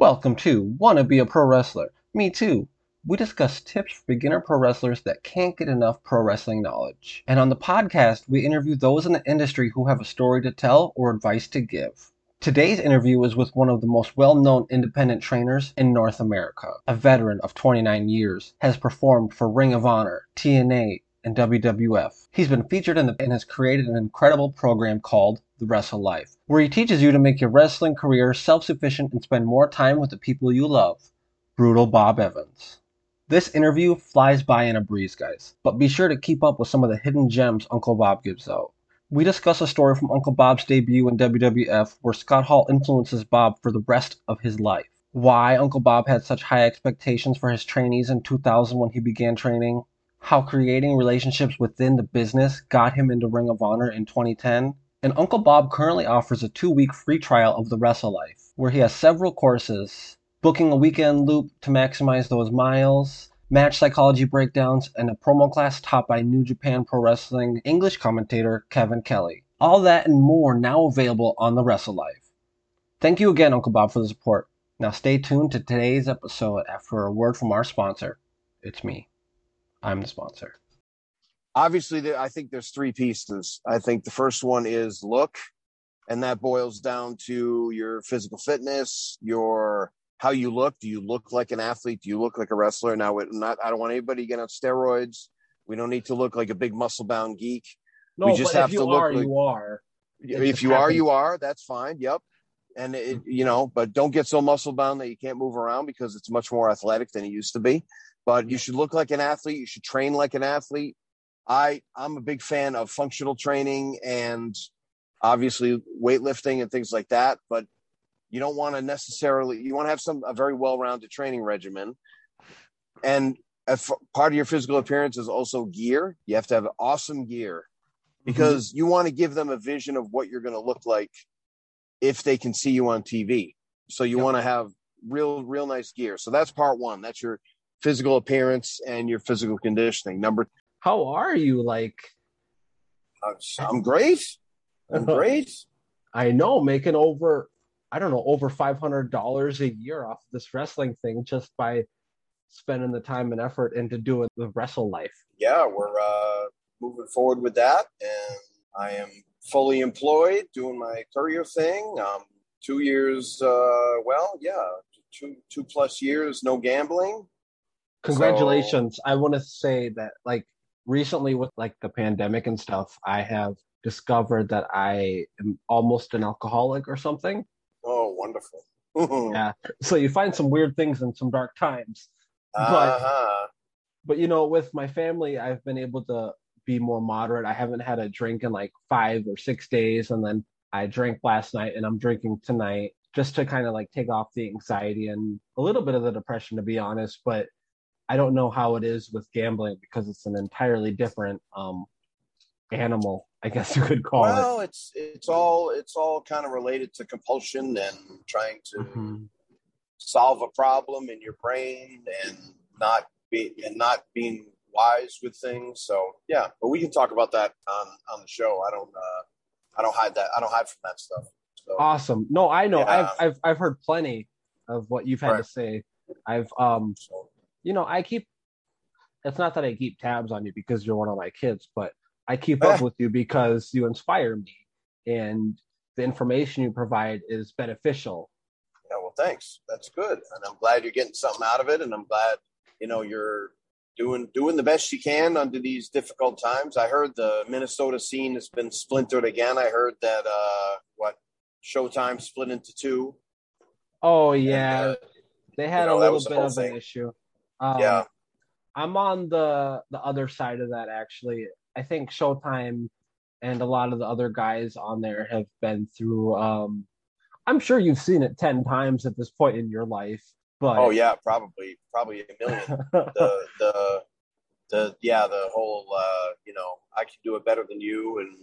Welcome to Wanna Be a Pro Wrestler. Me too. We discuss tips for beginner pro wrestlers that can't get enough pro wrestling knowledge. And on the podcast, we interview those in the industry who have a story to tell or advice to give. Today's interview is with one of the most well known independent trainers in North America. A veteran of 29 years, has performed for Ring of Honor, TNA, and WWF. He's been featured in the, and has created an incredible program called The Wrestle Life, where he teaches you to make your wrestling career self sufficient and spend more time with the people you love. Brutal Bob Evans. This interview flies by in a breeze, guys, but be sure to keep up with some of the hidden gems Uncle Bob gives out. We discuss a story from Uncle Bob's debut in WWF where Scott Hall influences Bob for the rest of his life. Why Uncle Bob had such high expectations for his trainees in 2000 when he began training, how creating relationships within the business got him into Ring of Honor in 2010, and Uncle Bob currently offers a two week free trial of the Wrestle Life, where he has several courses, booking a weekend loop to maximize those miles, match psychology breakdowns, and a promo class taught by New Japan Pro Wrestling English commentator Kevin Kelly. All that and more now available on the Wrestle Life. Thank you again, Uncle Bob, for the support. Now stay tuned to today's episode after a word from our sponsor. It's me. I'm the sponsor. Obviously, I think there's three pieces. I think the first one is look, and that boils down to your physical fitness, your how you look. Do you look like an athlete? Do you look like a wrestler? Now, not I don't want anybody to get on steroids. We don't need to look like a big muscle bound geek. No, we just have to look. Are, like, you are. If you happens. are, you are. That's fine. Yep. And it, you know, but don't get so muscle bound that you can't move around because it's much more athletic than it used to be but you should look like an athlete. You should train like an athlete. I I'm a big fan of functional training and obviously weightlifting and things like that. But you don't want to necessarily you want to have some a very well-rounded training regimen. And part of your physical appearance is also gear. You have to have awesome gear because mm-hmm. you want to give them a vision of what you're going to look like if they can see you on TV. So you yep. want to have real real nice gear. So that's part 1. That's your physical appearance and your physical conditioning. Number, how are you? Like, I'm great. I'm great. I know, making over, I don't know, over five hundred dollars a year off this wrestling thing just by spending the time and effort into doing the wrestle life. Yeah, we're uh, moving forward with that, and I am fully employed doing my courier thing. Um, two years, uh, well, yeah, two two plus years, no gambling. Congratulations. So, I want to say that like recently with like the pandemic and stuff, I have discovered that I am almost an alcoholic or something. Oh, wonderful. yeah. So you find some weird things in some dark times. But uh-huh. but you know, with my family, I've been able to be more moderate. I haven't had a drink in like 5 or 6 days and then I drank last night and I'm drinking tonight just to kind of like take off the anxiety and a little bit of the depression to be honest, but I don't know how it is with gambling because it's an entirely different um, animal, I guess you could call well, it. Well, it's it's all it's all kind of related to compulsion and trying to mm-hmm. solve a problem in your brain and not be and not being wise with things. So yeah, but we can talk about that on on the show. I don't uh, I don't hide that. I don't hide from that stuff. So, awesome. No, I know. Yeah. I've I've I've heard plenty of what you've had right. to say. I've um you know, I keep. It's not that I keep tabs on you because you're one of my kids, but I keep up with you because you inspire me, and the information you provide is beneficial. Yeah, well, thanks. That's good, and I'm glad you're getting something out of it, and I'm glad you know you're doing doing the best you can under these difficult times. I heard the Minnesota scene has been splintered again. I heard that uh what Showtime split into two. Oh yeah, and, uh, they had you know, a little bit of thing. an issue. Um, yeah, I'm on the the other side of that actually. I think Showtime and a lot of the other guys on there have been through. Um, I'm sure you've seen it ten times at this point in your life. But oh yeah, probably probably a million. the the the yeah the whole uh, you know I can do it better than you, and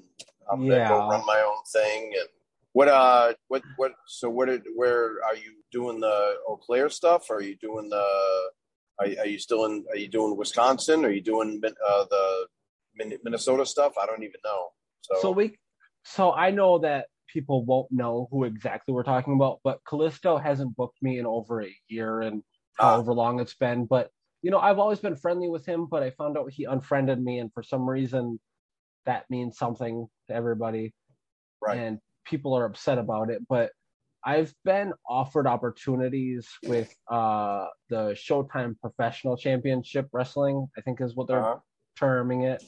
I'm yeah. gonna go run my own thing. And what uh what what so what did where are you doing the Eau Claire stuff? Are you doing the are, are you still in? Are you doing Wisconsin? Are you doing uh, the Minnesota stuff? I don't even know. So, so we, so I know that people won't know who exactly we're talking about, but Callisto hasn't booked me in over a year and ah. however long it's been. But you know, I've always been friendly with him, but I found out he unfriended me, and for some reason, that means something to everybody. Right. And people are upset about it. But I've been offered opportunities with uh, the Showtime Professional Championship Wrestling, I think is what they're uh-huh. terming it.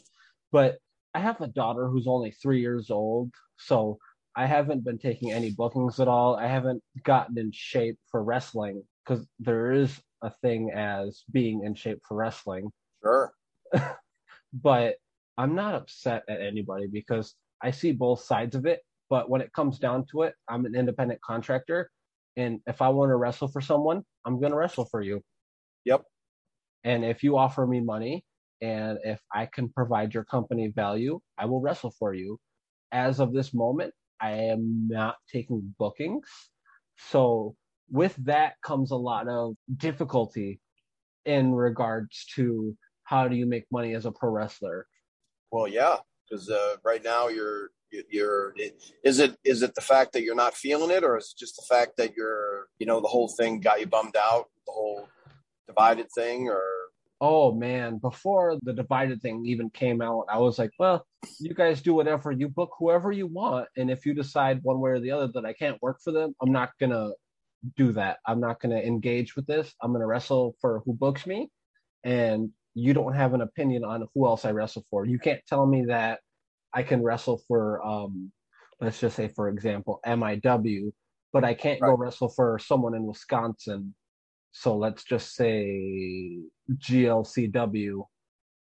But I have a daughter who's only three years old, so I haven't been taking any bookings at all. I haven't gotten in shape for wrestling because there is a thing as being in shape for wrestling. Sure. but I'm not upset at anybody because I see both sides of it. But when it comes down to it, I'm an independent contractor. And if I want to wrestle for someone, I'm going to wrestle for you. Yep. And if you offer me money and if I can provide your company value, I will wrestle for you. As of this moment, I am not taking bookings. So with that comes a lot of difficulty in regards to how do you make money as a pro wrestler. Well, yeah, because uh, right now you're you're is it is it the fact that you're not feeling it, or is it just the fact that you're you know the whole thing got you bummed out, the whole divided thing, or oh man, before the divided thing even came out, I was like, well, you guys do whatever, you book whoever you want, and if you decide one way or the other that I can't work for them, I'm not gonna do that. I'm not gonna engage with this. I'm gonna wrestle for who books me, and you don't have an opinion on who else I wrestle for. You can't tell me that I can wrestle for, um, let's just say, for example, MIW, but I can't right. go wrestle for someone in Wisconsin so let's just say GLCW,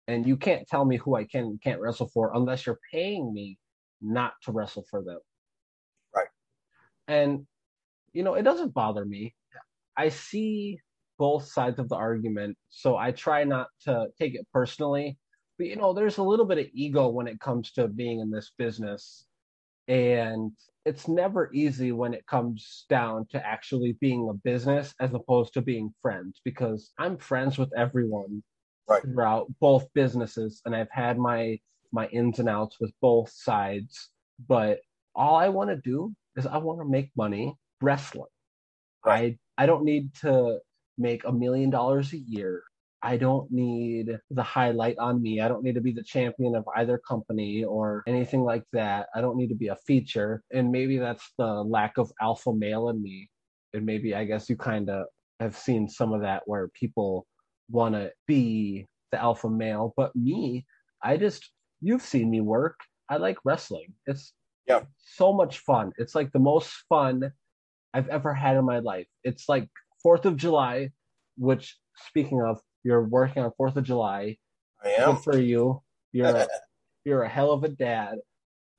and you can't tell me who I can can't wrestle for unless you're paying me not to wrestle for them. Right. And you know, it doesn't bother me. I see both sides of the argument, so I try not to take it personally. But you know, there's a little bit of ego when it comes to being in this business. And it's never easy when it comes down to actually being a business as opposed to being friends because I'm friends with everyone right. throughout both businesses and I've had my my ins and outs with both sides but all I want to do is I want to make money wrestling. Right. I I don't need to make a million dollars a year I don't need the highlight on me. I don't need to be the champion of either company or anything like that. I don't need to be a feature. And maybe that's the lack of alpha male in me. And maybe I guess you kind of have seen some of that where people want to be the alpha male. But me, I just, you've seen me work. I like wrestling. It's yeah. so much fun. It's like the most fun I've ever had in my life. It's like 4th of July, which speaking of, you're working on Fourth of July. I am. Good for you. You're a, you're a hell of a dad.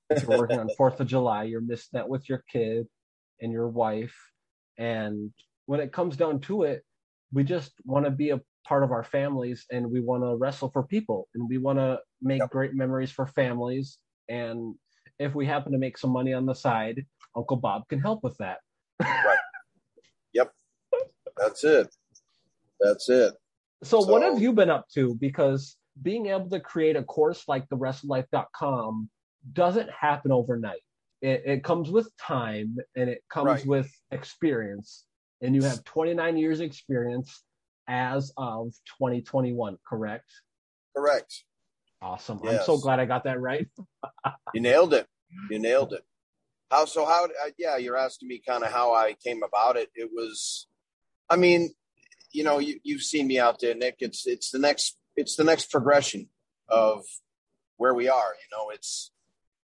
You're working on Fourth of July. You're missing that with your kid and your wife. And when it comes down to it, we just want to be a part of our families and we want to wrestle for people and we want to make yep. great memories for families. And if we happen to make some money on the side, Uncle Bob can help with that. right. Yep. That's it. That's it. So, so, what have you been up to? Because being able to create a course like the wrestlelife.com doesn't happen overnight. It, it comes with time and it comes right. with experience. And you have 29 years experience as of 2021, correct? Correct. Awesome. Yes. I'm so glad I got that right. you nailed it. You nailed it. How so? How? Uh, yeah, you're asking me kind of how I came about it. It was, I mean, you know, you, you've seen me out there, Nick. It's it's the next it's the next progression of where we are. You know, it's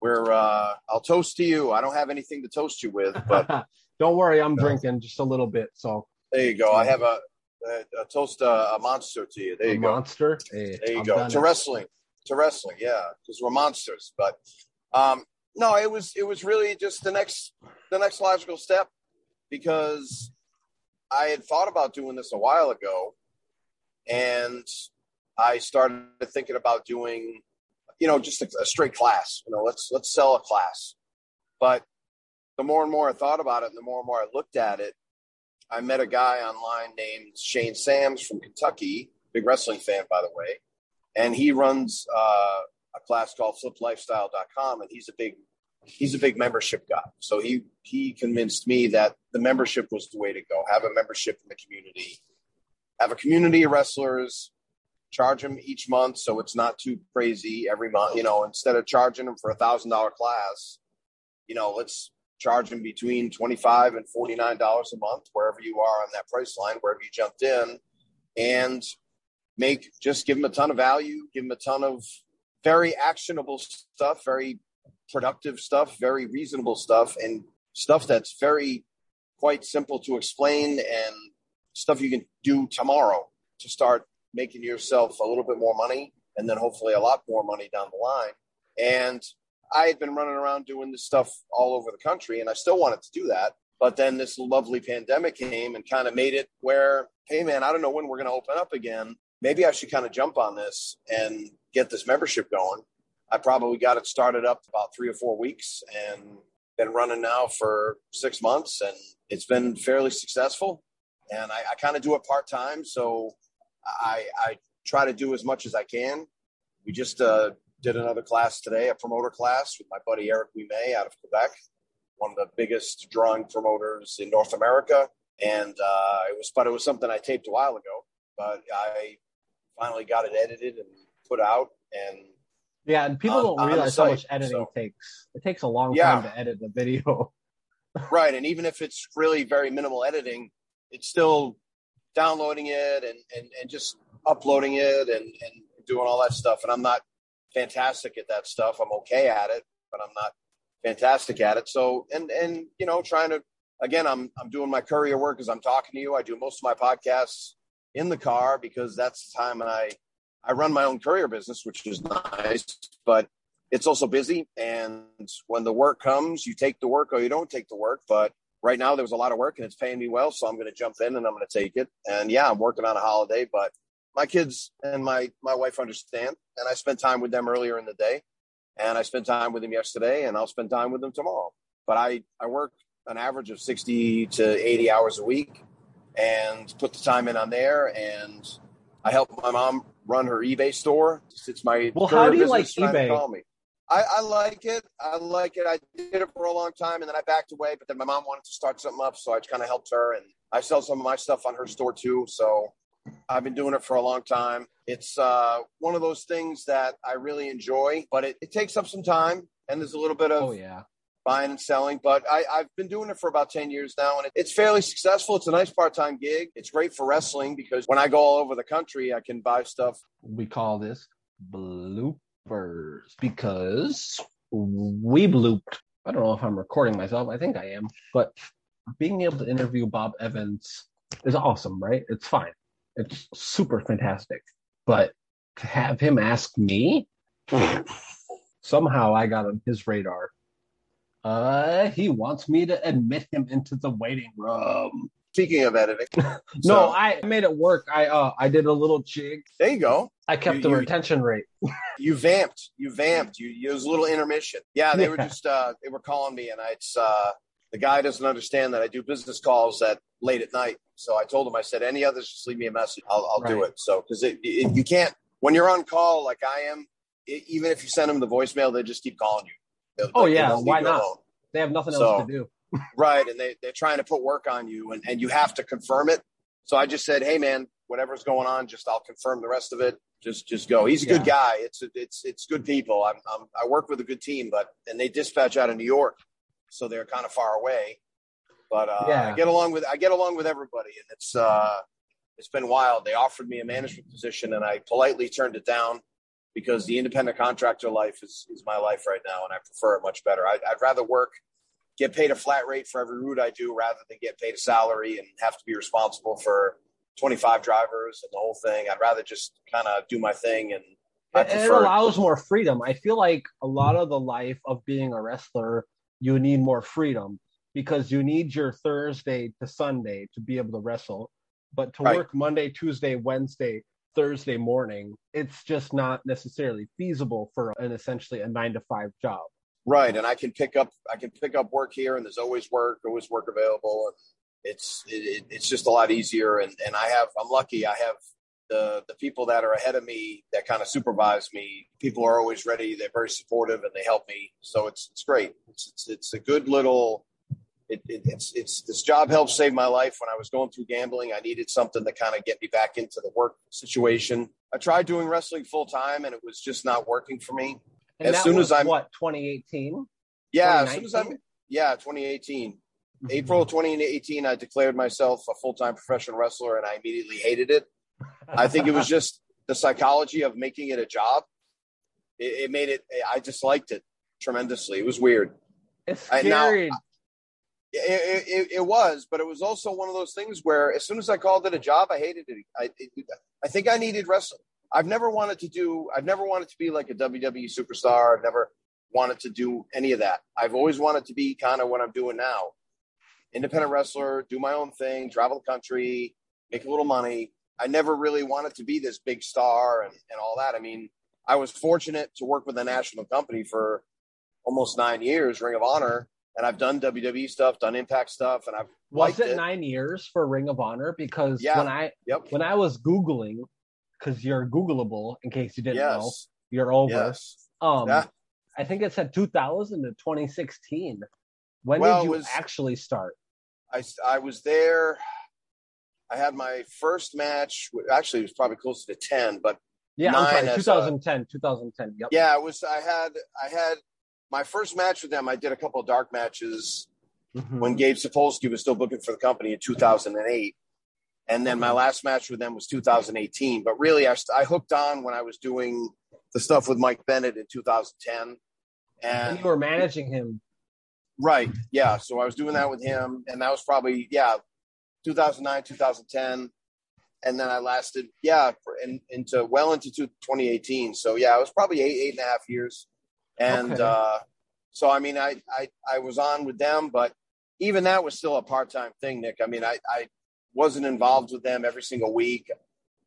where uh, I'll toast to you. I don't have anything to toast you with, but don't worry, I'm drinking just a little bit. So there you go. I have a, a, a toast uh, a monster to you. There you a go. Monster. Hey, there you I'm go. To wrestling, to wrestling. Yeah, because we're monsters. But um, no, it was it was really just the next the next logical step because I had thought about doing this a while ago, and I started thinking about doing, you know, just a, a straight class. You know, let's let's sell a class. But the more and more I thought about it, and the more and more I looked at it, I met a guy online named Shane Sams from Kentucky, big wrestling fan, by the way, and he runs uh, a class called FlipLifestyle.com, and he's a big he's a big membership guy. So he he convinced me that the membership was the way to go. Have a membership in the community. Have a community of wrestlers. Charge them each month, so it's not too crazy every month. You know, instead of charging them for a thousand dollar class, you know, let's charge them between twenty five and forty nine dollars a month, wherever you are on that price line, wherever you jumped in, and make just give them a ton of value, give them a ton of very actionable stuff, very productive stuff, very reasonable stuff, and stuff that's very quite simple to explain and stuff you can do tomorrow to start making yourself a little bit more money and then hopefully a lot more money down the line. And I had been running around doing this stuff all over the country and I still wanted to do that. But then this lovely pandemic came and kind of made it where, hey, man, I don't know when we're going to open up again. Maybe I should kind of jump on this and get this membership going. I probably got it started up about three or four weeks and been running now for six months and it's been fairly successful. And I, I kind of do it part time. So I, I try to do as much as I can. We just uh, did another class today, a promoter class with my buddy Eric May out of Quebec, one of the biggest drawing promoters in North America. And uh, it was, but it was something I taped a while ago. But I finally got it edited and put out, and yeah, and people don't realize site, how much editing so. takes. It takes a long yeah. time to edit the video. right, and even if it's really very minimal editing, it's still downloading it and and, and just uploading it and and doing all that stuff. And I'm not fantastic at that stuff. I'm okay at it, but I'm not fantastic at it. So and and you know, trying to again, I'm I'm doing my courier work as I'm talking to you. I do most of my podcasts in the car because that's the time I I run my own courier business, which is nice, but it's also busy. And when the work comes, you take the work or you don't take the work. But right now, there was a lot of work and it's paying me well, so I'm going to jump in and I'm going to take it. And yeah, I'm working on a holiday, but my kids and my my wife understand, and I spent time with them earlier in the day, and I spent time with them yesterday, and I'll spend time with them tomorrow. But I I work an average of 60 to 80 hours a week and put the time in on there. And I help my mom run her eBay store. It's my well. How do you like eBay? Call me. I, I, like it. I like it. I did it for a long time, and then I backed away. But then my mom wanted to start something up, so I kind of helped her, and I sell some of my stuff on her store too. So I've been doing it for a long time. It's uh, one of those things that I really enjoy, but it, it takes up some time, and there's a little bit of oh yeah buying and selling. But I, have been doing it for about 10 years now, and it's fairly successful. It's a nice part time gig. It's great for wrestling because when I go all over the country, I can buy stuff. We call this bloopers because we blooped. I don't know if I'm recording myself. I think I am. But being able to interview Bob Evans is awesome, right? It's fine. It's super fantastic. But to have him ask me, somehow I got on his radar uh, he wants me to admit him into the waiting room. Speaking of editing, no, so, I made it work. I uh, I did a little jig. There you go. I kept you, the you, retention rate. you vamped. You vamped. You, you was a little intermission. Yeah, they yeah. were just uh, they were calling me, and I it's uh, the guy doesn't understand that I do business calls at late at night. So I told him, I said, any others, just leave me a message. I'll, I'll right. do it. So because it, it, you can't when you're on call like I am, it, even if you send them the voicemail, they just keep calling you. Oh yeah, why not? Alone. They have nothing else so, to do. right, and they they're trying to put work on you, and and you have to confirm it. So I just said, hey man, whatever's going on, just I'll confirm the rest of it. Just just go. He's a good guy. It's it's it's good people. I'm, I'm I work with a good team, but and they dispatch out of New York, so they're kind of far away. But uh, yeah. I get along with I get along with everybody, and it's uh, it's been wild. They offered me a management position, and I politely turned it down because the independent contractor life is, is my life right now, and I prefer it much better. I, I'd rather work, get paid a flat rate for every route I do, rather than get paid a salary and have to be responsible for 25 drivers and the whole thing. I'd rather just kind of do my thing and. and it allows more freedom. I feel like a lot of the life of being a wrestler, you need more freedom because you need your Thursday to Sunday to be able to wrestle. But to right. work Monday, Tuesday, Wednesday, Thursday morning, it's just not necessarily feasible for an essentially a nine to five job. Right, and I can pick up I can pick up work here, and there's always work, always work available, and it's it, it's just a lot easier. And and I have I'm lucky I have the the people that are ahead of me that kind of supervise me, people are always ready. They're very supportive and they help me. So it's it's great. It's it's, it's a good little. It, it, it's it's this job helped save my life when I was going through gambling. I needed something to kind of get me back into the work situation. I tried doing wrestling full time and it was just not working for me. And as soon as I'm what 2018. Yeah, as soon as I'm yeah 2018. Mm-hmm. April 2018, I declared myself a full time professional wrestler, and I immediately hated it. I think it was just the psychology of making it a job. It, it made it. I disliked it tremendously. It was weird. It's scary. Now, it, it, it, was, but it was also one of those things where as soon as I called it a job, I hated it. I, it, I think I needed wrestling. I've never wanted to do. I've never wanted to be like a WWE superstar. I've never wanted to do any of that. I've always wanted to be kind of what I'm doing now, independent wrestler, do my own thing, travel the country, make a little money, I never really wanted to be this big star and, and all that. I mean, I was fortunate to work with a national company for almost nine years, Ring of Honor, and I've done WWE stuff, done Impact stuff, and I've was it, it, nine years for Ring of Honor because yeah. when I yep. when I was googling because you're Googleable in case you didn't yes. know you're over. Yes. Um, yeah. I think it said 2000 to 2016. When well, did you was, actually start? I I was there. I had my first match. Actually, it was probably closer to ten, but yeah, I'm sorry, 2010, a, 2010. Yep. Yeah, it was. I had I had my first match with them. I did a couple of dark matches mm-hmm. when Gabe Sapolsky was still booking for the company in 2008, and then my last match with them was 2018. But really, I, I hooked on when I was doing the stuff with Mike Bennett in 2010, and, and you were managing him. Right. Yeah. So I was doing that with him, and that was probably yeah 2009, 2010, and then I lasted, yeah, for, in, into well into 2018. So yeah, it was probably eight, eight and a half years, and okay. uh, so I mean, I, I I was on with them, but even that was still a part time thing, Nick. I mean, I I wasn't involved with them every single week.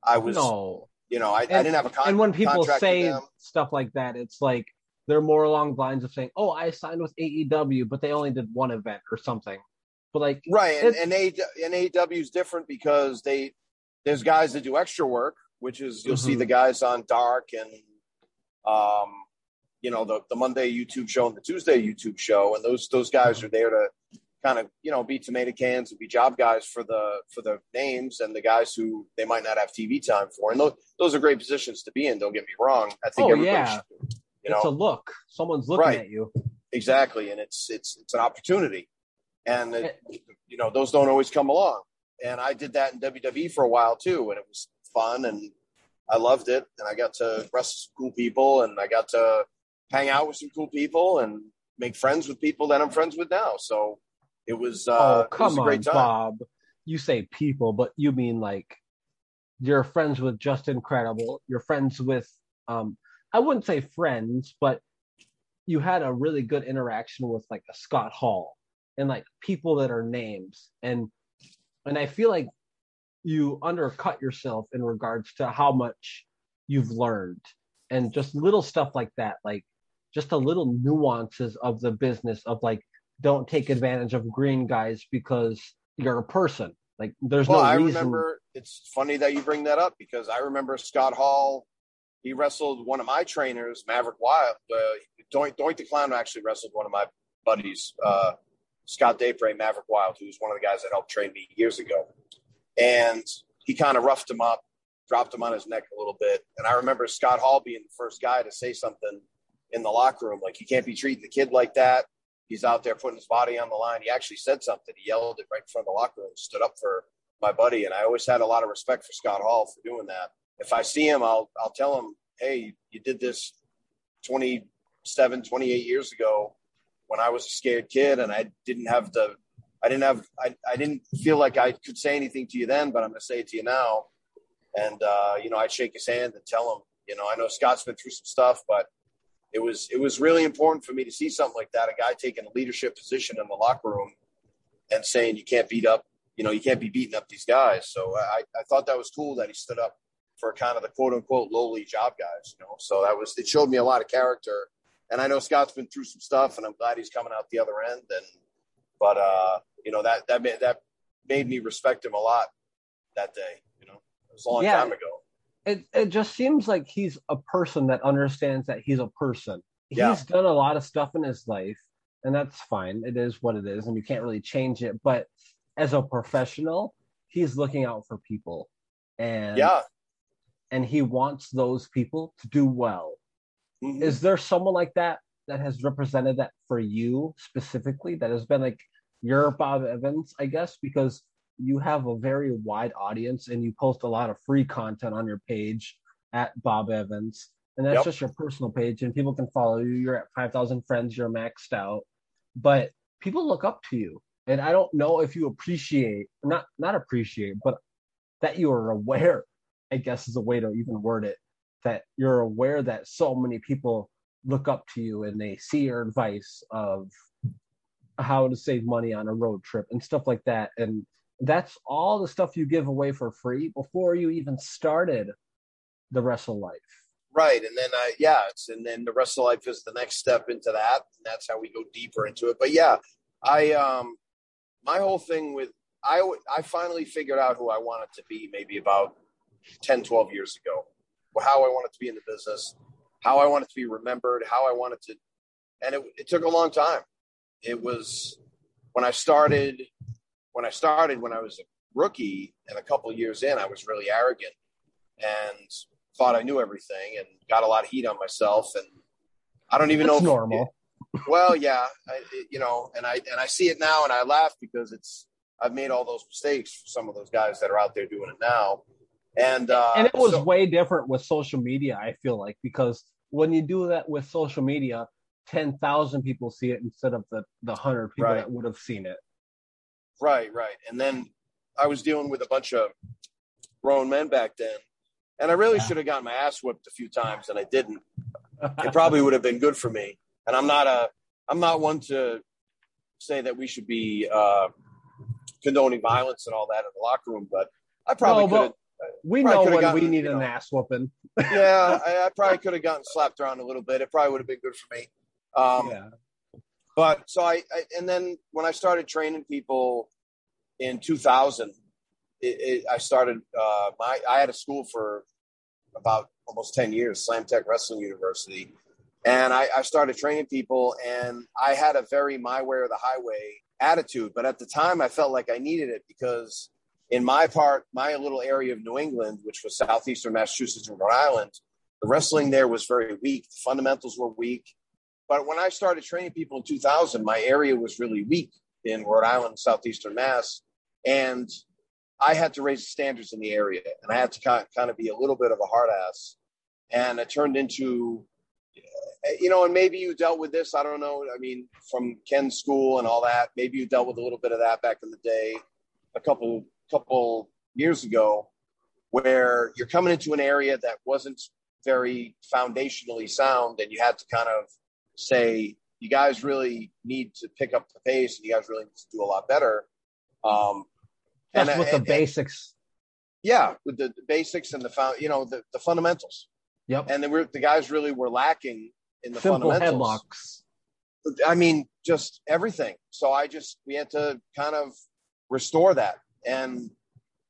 I was, no. you know, I, and, I didn't have a contract. And when people say stuff like that, it's like they're more along the lines of saying, "Oh, I signed with AEW, but they only did one event or something." But like right, and, and, a, and AEW is different because they there's guys that do extra work, which is you'll mm-hmm. see the guys on Dark and um, you know the the Monday YouTube show and the Tuesday YouTube show, and those those guys are there to kind of you know be tomato cans and be job guys for the for the names and the guys who they might not have TV time for, and those those are great positions to be in. Don't get me wrong. I think oh, yeah. Should, you know, it's a look. Someone's looking right. at you. Exactly, and it's it's it's an opportunity and it, you know those don't always come along. And I did that in WWE for a while too, and it was fun, and I loved it. And I got to wrestle some cool people, and I got to hang out with some cool people, and make friends with people that I'm friends with now. So it was. Uh, oh come was on, Bob! You say people, but you mean like you're friends with Just Incredible. You're friends with um, I wouldn't say friends, but you had a really good interaction with like a Scott Hall and like people that are names and and i feel like you undercut yourself in regards to how much you've learned and just little stuff like that like just a little nuances of the business of like don't take advantage of green guys because you're a person like there's well, no I reason. remember it's funny that you bring that up because I remember Scott Hall. He wrestled one of my trainers, Maverick Wild. Uh, Doink, Doink the Clown actually wrestled one of my buddies, uh, Scott Dapre, Maverick Wild, who's one of the guys that helped train me years ago. And he kind of roughed him up, dropped him on his neck a little bit. And I remember Scott Hall being the first guy to say something in the locker room, like, you can't be treating the kid like that. He's out there putting his body on the line. He actually said something. He yelled it right in front of the locker room, stood up for my buddy. And I always had a lot of respect for Scott Hall for doing that. If I see him, I'll, I'll tell him, hey, you did this 27, 28 years ago when I was a scared kid and I didn't have the, I didn't have, I, I didn't feel like I could say anything to you then, but I'm going to say it to you now. And, uh, you know, I'd shake his hand and tell him, you know, I know Scott's been through some stuff, but it was, it was really important for me to see something like that. A guy taking a leadership position in the locker room and saying, you can't beat up, you know, you can't be beating up these guys. So I, I thought that was cool that he stood up for kind of the quote unquote lowly job guys, you know, so that was, it showed me a lot of character and I know Scott's been through some stuff, and I'm glad he's coming out the other end. And but uh, you know that that made, that made me respect him a lot that day. You know, it was a long yeah. time ago. It it just seems like he's a person that understands that he's a person. Yeah. He's done a lot of stuff in his life, and that's fine. It is what it is, and you can't really change it. But as a professional, he's looking out for people, and Yeah. and he wants those people to do well. Mhm. Is there someone like that that has represented that for you specifically? That has been like your Bob Evans, I guess, because you have a very wide audience and you post a lot of free content on your page at Bob Evans. And that's Yep. just your personal page, and people can follow you. You're at 5,000 friends, you're maxed out. But people look up to you. And I don't know if you appreciate, not not appreciate, but that you are aware, I guess is a way to even word it, that you're aware that so many people look up to you and they see your advice of how to save money on a road trip and stuff like that. And that's all the stuff you give away for free before you even started the wrestle life. Right. And then, I, yeah, it's, and then the Wrestle Life is the next step into that. And that's how we go deeper into it. But yeah, I, um, my whole thing with, i i finally figured out who I wanted to be maybe about 10, 12 years ago, how I wanted to be in the business, how I wanted to be remembered, how I wanted to, and it, it took a long time. It was when I started, when I started, when I was a rookie and a couple of years in, I was really arrogant and thought I knew everything and got a lot of heat on myself. And I don't even That's know if normal. well, yeah, I, it- you know, and I and I see it now, and I laugh because it's I've made all those mistakes for some of those guys that are out there doing it now, and uh, and it was so- way different with social media, I feel like, because when you do that with social media, 10,000 people see it instead of the, the 100 people Right. that would have seen it. Right, right, and then I was dealing with a bunch of grown men back then, and I really should have gotten my ass whipped a few times, and I didn't. It probably would have been good for me, and I'm not a I'm not one to say that we should be uh, condoning violence and all that in the locker room, but I probably No, could have. we know when gotten, we need you an ass whooping. yeah, I, I probably could have gotten slapped around a little bit. It probably would have been good for me. Um, yeah. But so I, I, and then when I started training people in 2000, it, it, I started uh, my. I had a school for about almost 10 years, Slam Tech Wrestling University, and I, I started training people, and I had a very my way or the highway attitude. But at the time, I felt like I needed it because in my part, my little area of New England, which was southeastern Massachusetts and Rhode Island, the wrestling there was very weak. The fundamentals were weak. But when I started training people in 2000, my area was really weak in Rhode Island, southeastern Mass, and I had to raise the standards in the area, and I had to kind of be a little bit of a hard ass, and it turned into, eh, you know, and maybe you dealt with this. I don't know. I mean, from Ken's school and all that, maybe you dealt with a little bit of that back in the day, a couple couple years ago, where you're coming into an area that wasn't very foundationally sound, and you had to kind of say, you guys really need to pick up the pace, and you guys really need to do a lot better. Um, That's and- with the and- basics. yeah, with the, the basics and the found, you know, the, the fundamentals, Yep. and then we're, the guys really were lacking in the Simple fundamentals. headlocks. I mean, just everything. So I just we had to kind of restore that, and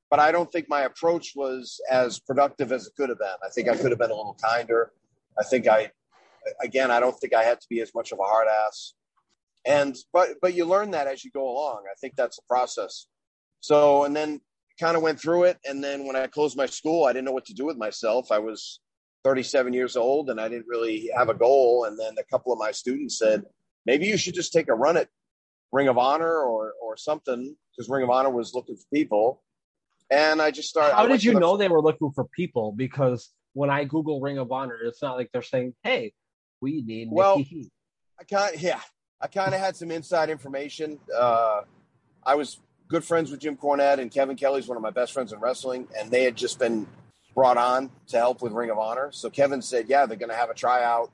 but I don't think my approach was as productive as it could have been. I think I could have been a little kinder. I think I, again, I don't think I had to be as much of a hard ass. And but but you learn that as you go along. I think that's a process. So and then kind of went through it, and then when I closed my school, I didn't know what to do with myself. I was 37 years old, and I didn't really have a goal. And then a couple of my students said, maybe you should just take a run at Ring of Honor or or something because Ring of Honor was looking for people. And I just started. How did you the- know they were looking for people? Because when I Google Ring of Honor, it's not like they're saying, "Hey, we need Well, Nikki I kind yeah, I kind of had some inside information. Uh, I was good friends with Jim Cornette and Kevin Kelly's one of my best friends in wrestling, and they had just been brought on to help with Ring of Honor. So Kevin said, "Yeah, they're going to have a tryout.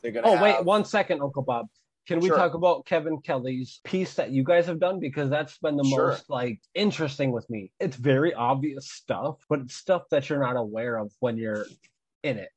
They're going to." Oh have, wait, one second, Uncle Bob. Can we Sure. talk about Kevin Kelly's piece that you guys have done because that's been the Sure. most like interesting with me. It's very obvious stuff, but it's stuff that you're not aware of when you're in it.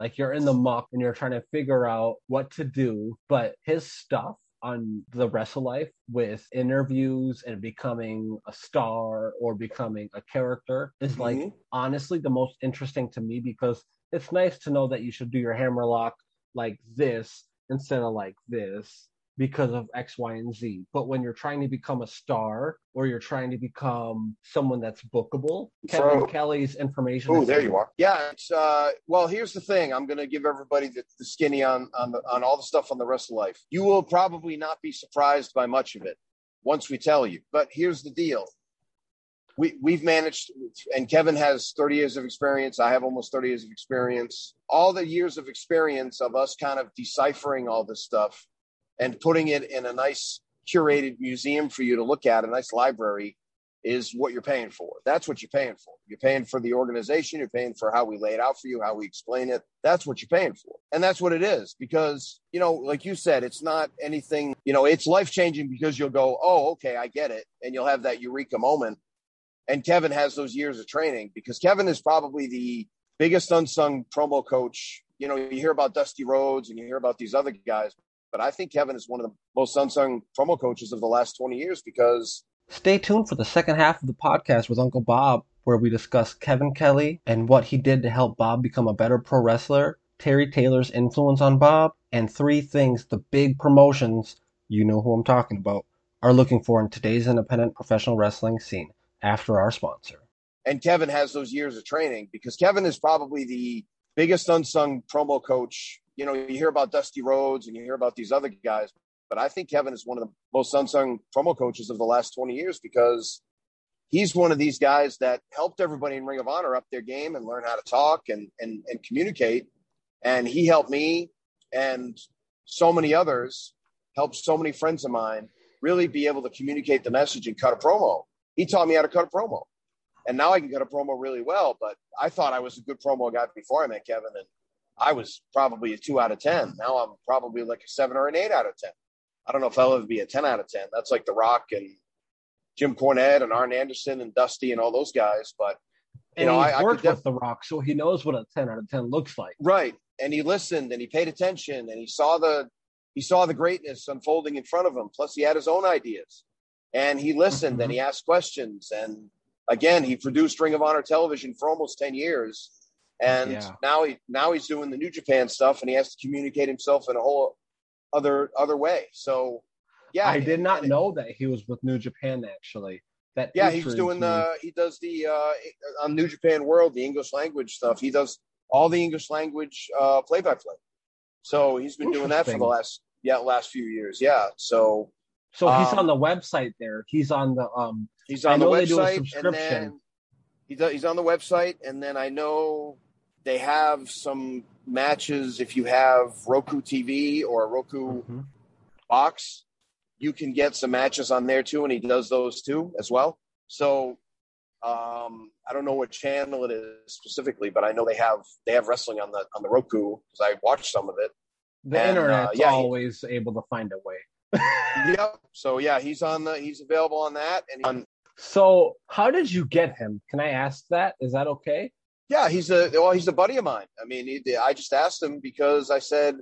Like you're in the muck and you're trying to figure out what to do, but his stuff on the wrestle life with interviews and becoming a star or becoming a character is mm-hmm. like honestly the most interesting to me because it's nice to know that you should do your hammerlock like this instead of like this because of X, Y, and Z. But when you're trying to become a star or you're trying to become someone that's bookable, Kevin so, Kelly's information. Oh, there you are. Yeah. It's, uh, well, here's the thing. I'm going to give everybody the, the skinny on on the, on all the stuff on the Wrestle Life. You will probably not be surprised by much of it once we tell you. But here's the deal. We, we've managed, and Kevin has 30 years of experience. I have almost 30 years of experience. All the years of experience of us kind of deciphering all this stuff and putting it in a nice curated museum for you to look at, a nice library, is what you're paying for. That's what you're paying for. You're paying for the organization, you're paying for how we lay it out for you, how we explain it. That's what you're paying for. And that's what it is because, you know, like you said, it's not anything, you know, it's life changing because you'll go, oh, okay, I get it. And you'll have that eureka moment. And Kevin has those years of training because Kevin is probably the biggest unsung promo coach. You know, you hear about Dusty Rhodes and you hear about these other guys, but I think Kevin is one of the most unsung promo coaches of the last 20 years because. Stay tuned for the second half of the podcast with Uncle Bob, where we discuss Kevin Kelly and what he did to help Bob become a better pro wrestler, Terry Taylor's influence on Bob, and three things the big promotions, you know who I'm talking about, are looking for in today's independent professional wrestling scene after our sponsor. And Kevin has those years of training because Kevin is probably the biggest unsung promo coach you know, you hear about Dusty Rhodes and you hear about these other guys, but I think Kevin is one of the most unsung promo coaches of the last 20 years because he's one of these guys that helped everybody in Ring of Honor up their game and learn how to talk and, and, and communicate. And he helped me and so many others, helped so many friends of mine really be able to communicate the message and cut a promo. He taught me how to cut a promo. And now I can cut a promo really well, but I thought I was a good promo guy before I met Kevin. And I was probably a two out of 10. Now I'm probably like a seven or an eight out of 10. I don't know if I'll ever be a 10 out of 10. That's like The Rock and Jim Cornette and Arn Anderson and Dusty and all those guys. But, you and know, I, worked I with The Rock, so he knows what a 10 out of 10 looks like. Right. And he listened and he paid attention and he saw the, he saw the greatness unfolding in front of him. Plus, he had his own ideas and he listened mm-hmm. and he asked questions. And again, he produced Ring of Honor television for almost 10 years and yeah. now he now he's doing the New Japan stuff, and he has to communicate himself in a whole other other way. So, yeah, I did not know that he was with New Japan actually. That yeah, he's doing the he does the uh, on New Japan World the English language stuff. He does all the English language uh, play by play. So he's been doing that for the last yeah last few years. Yeah, so so he's um, on the website there. He's on the um. He's on the website, and then he does, he's on the website, and then I know they have some matches. If you have Roku TV or a Roku mm-hmm. box, you can get some matches on there too, and he does those too as well. So um, I don't know what channel it is specifically, but I know they have they have wrestling on the on the Roku because I watched some of it. The and, internet's uh, yeah, always he, able to find a way. yep. So yeah, he's on the he's available on that and on. So how did you get him? Can I ask that? Is that okay? Yeah, he's a well, he's a buddy of mine. I mean, he, I just asked him because I said,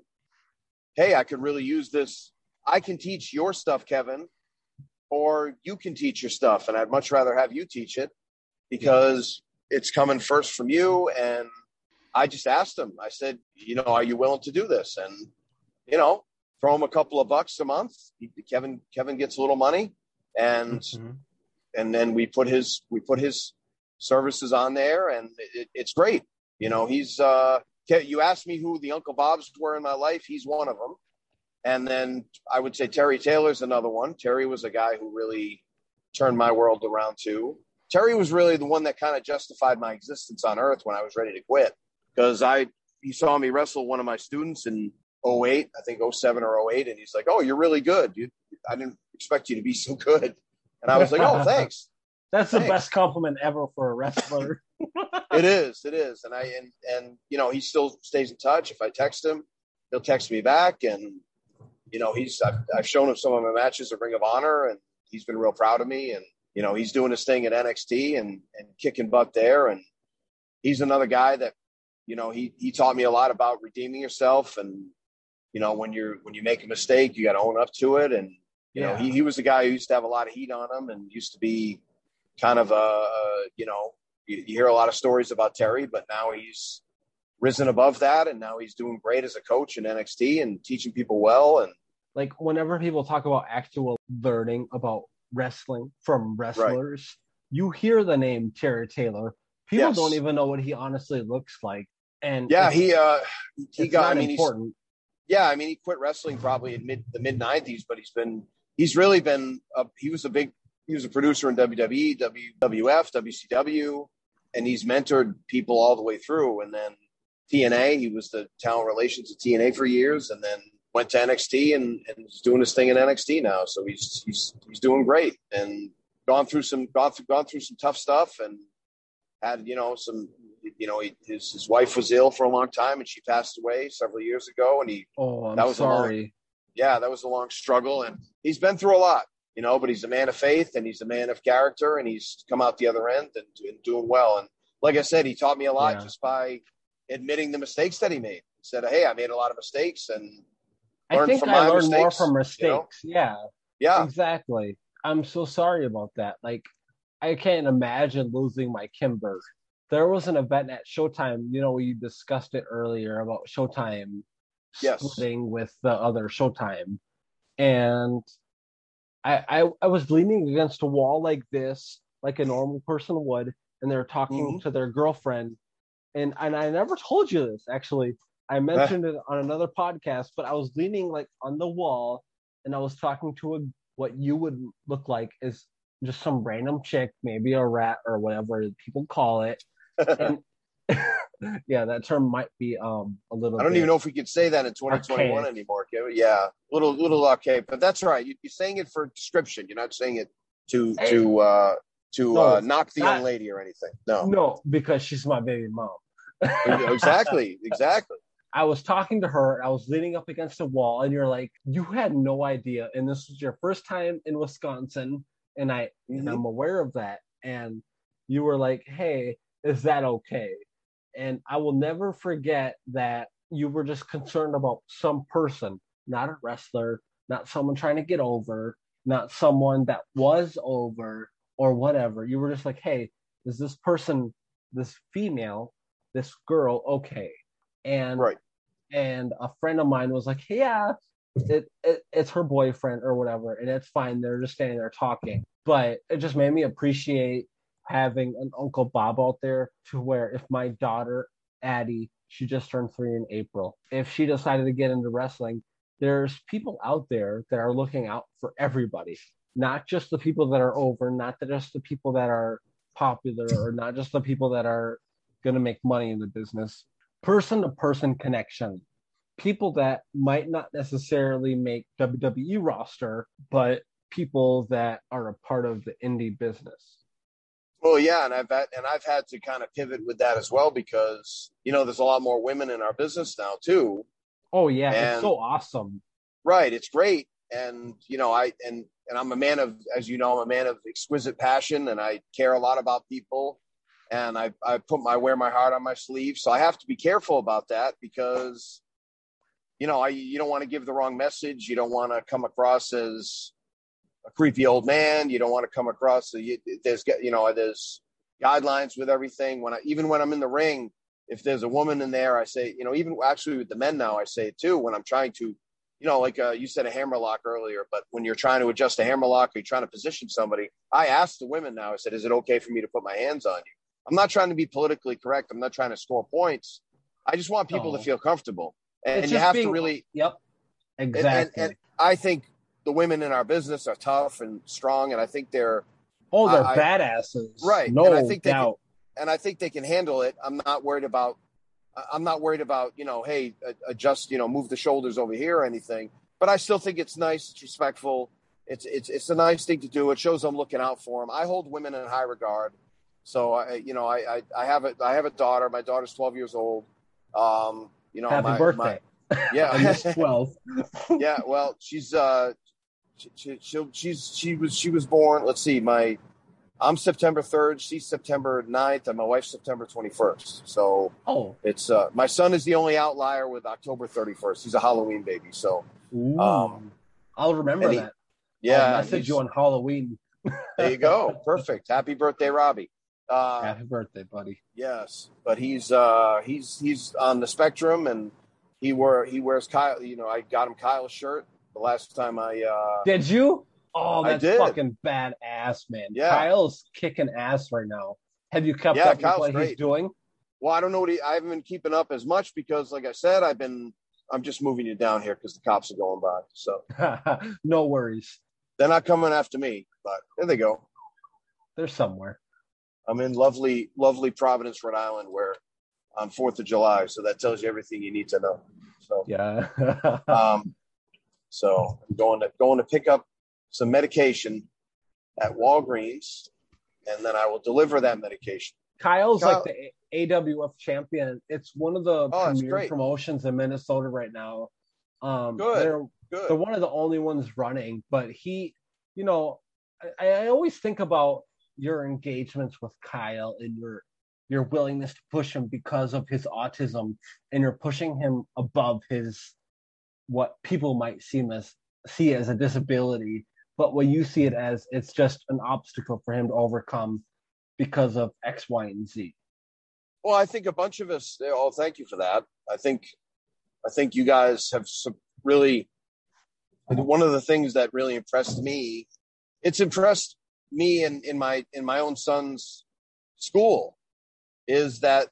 "Hey, I could really use this. I can teach your stuff, Kevin, or you can teach your stuff, and I'd much rather have you teach it because it's coming first from you." And I just asked him. I said, "You know, are you willing to do this?" And you know, throw him a couple of bucks a month. He, Kevin Kevin gets a little money, and mm-hmm. and then we put his we put his services on there, and it, it's great. You know, he's. Uh, you asked me who the Uncle Bobs were in my life. He's one of them. And then I would say Terry Taylor's another one. Terry was a guy who really turned my world around too. Terry was really the one that kind of justified my existence on earth when I was ready to quit. Because I he saw me wrestle one of my students in 08, I think 07 or 08, and he's like, Oh, you're really good. You, I didn't expect you to be so good. And I was like, Oh, thanks. That's the best compliment ever for a wrestler. it is, it is, and I and and you know he still stays in touch. If I text him, he'll text me back, and you know he's I've, I've shown him some of my matches at Ring of Honor, and he's been real proud of me. And you know he's doing his thing at NXT and and kicking butt there, and he's another guy that you know he he taught me a lot about redeeming yourself and you know, when you're when you make a mistake, you got to own up to it. And you Yeah. know, he he was the guy who used to have a lot of heat on him, and used to be kind of a, you know, you, you hear a lot of stories about Terry, but now he's risen above that, and now he's doing great as a coach in NXT and teaching people well. And like whenever people talk about actual learning about wrestling from wrestlers, you hear the name Terry Taylor. People Yes. don't even know what he honestly looks like. And yeah, he uh he got. I mean, important. yeah, I mean, he quit wrestling probably in mid the mid '90s, but he's been he's really been a, he was a big he was a producer in WWE, WWF, WCW, and he's mentored people all the way through. And then TNA, he was the talent relations at TNA for years, and then went to NXT and and is doing his thing in NXT now. So he's he's he's doing great and gone through some gone through gone through some tough stuff and had you know some you know he, his his wife was ill for a long time and she passed away several years ago and he Oh, I'm that was a long- sorry. yeah, that was a long struggle, and he's been through a lot, you know. But he's a man of faith, and he's a man of character, and he's come out the other end and, and doing well. And like I said, he taught me a lot Yeah. just by admitting the mistakes that he made. He said, "Hey, I made a lot of mistakes," and I think from I my learned more mistakes, from you mistakes. know? Yeah, yeah, exactly. I'm so sorry about that. Like, I can't imagine losing my Kimber. There was an event at Showtime. You know, we discussed it earlier about Showtime Yes. splitting with the other Showtime, and I, I I was leaning against a wall like this, like a normal person would, and they're talking Mhm. to their girlfriend, and and I never told you this actually. I mentioned it on another podcast, but I was leaning like on the wall, and I was talking to a what you would look like is just some random chick, maybe a rat or whatever people call it. And yeah, that term might be um a little. I don't even know if we could say that in 2021 Archaic. anymore. Yeah, little little archaic, but that's right. You, you're saying it for description. You're not saying it to Hey. to uh, to No, uh, knock the not- young lady or anything. No, No, because she's my baby mom. exactly, exactly. I was talking to her, I was leaning up against a wall, and you're like, you had no idea. And this was your first time in Wisconsin, and I and Mhm. I'm aware of that. And you were like, Hey, is that okay? And I will never forget that you were just concerned about some person, not a wrestler, not someone trying to get over, not someone that was over or whatever. You were just like, Hey, is this person, this female, this girl okay? And Right. and a friend of mine was like, "Yeah, it, it it's her boyfriend or whatever, and it's fine. They're just standing there talking." But it just made me appreciate having an Uncle Bob out there to where if my daughter Addie, she just turned three in April, if she decided to get into wrestling, there's people out there that are looking out for everybody, not just the people that are over, not just the people that are popular, or not just the people that are going to make money in the business person to person connection. People that might not necessarily make WWE roster, but people that are a part of the indie business. Well, yeah, and I've had, and I've had to kind of pivot with that as well because you know there's a lot more women in our business now too. Oh yeah, And- it's so awesome. Right, it's great, and you know I and and I'm a man of, as you know, I'm a man of exquisite passion, and I care a lot about people, and I I put my wear my heart on my sleeve, so I have to be careful about that because, you know, I you don't want to give the wrong message, you don't want to come across as a creepy old man, you don't want to come across you, there's you know there's guidelines with everything. When I even when I'm in the ring, if there's a woman in there, I say you know even actually with the men now I say it too when I'm trying to you know, like uh, you said a hammer lock earlier, but when you're trying to adjust a hammer lock or you're trying to position somebody, I ask the women now, I said, is it okay for me to put my hands on you? I'm not trying to be politically correct. I'm not trying to score points. I just want people No. to feel comfortable. And, It's you have being- to really, Yep, and, exactly. and I think the women in our business are tough and strong. And I think they're, oh, they're I- badasses, Right, No and I think they can- doubt. and I think they can handle it. I'm not worried about, I'm not worried about, you know, hey, adjust, you know, move the shoulders over here or anything. But I still think it's nice, it's respectful. It's it's it's a nice thing to do. It shows I'm looking out for them. I hold women in high regard. So I, you know, I, I, I have a I have a daughter. My daughter's 12 years old. Um, you know, Happy my, birthday, my- yeah, 12. yeah. Well, she's uh, she, she, she's she was she was born. Let's see, my I'm September 3rd. She's September 9th, and my wife's September 21st. So Oh, it's uh, my son is the only outlier with October 31st. He's a Halloween baby. So ooh. Um, I'll remember he- that. yeah, I'll message you on Halloween. there you go. Perfect. Happy birthday, Robbie. Uh, Happy birthday, buddy. Yes, but he's uh, he's he's on the spectrum, and he wear he wears Kyle. You know, I got him Kyle's shirt the last time I. Uh, Did you? Oh, that's fucking badass, man. Yeah. Kyle's kicking ass right now. Have you kept Yeah, up Kyle's with what he's doing? well, I don't know what he. I haven't been keeping up as much because, like I said, I've been. I'm just moving you down here because the cops are going by. So no worries. they're not coming after me. But there they go. They're somewhere. I'm in lovely, lovely Providence, Rhode Island, where on Fourth of July. So that tells you everything you need to know. So. Yeah. Um, so I'm going to going to pick up some medication at Walgreens, and then I will deliver that medication. Kyle's Kyle- like the AWF champion. It's one of the Oh, premier promotions in Minnesota right now. Um, Good. They're Good. they're one of the only ones running, but he, you know, I, I always think about your engagements with Kyle and your your willingness to push him because of his autism, and you're pushing him above his what people might seem as see as a disability, but what you see it as it's just an obstacle for him to overcome because of X, Y, and Z. Well, I think a bunch of us. Oh, thank you for that. I think, I think you guys have some really. One of the things that really impressed me, it's impressed me in in my in my own son's school, is that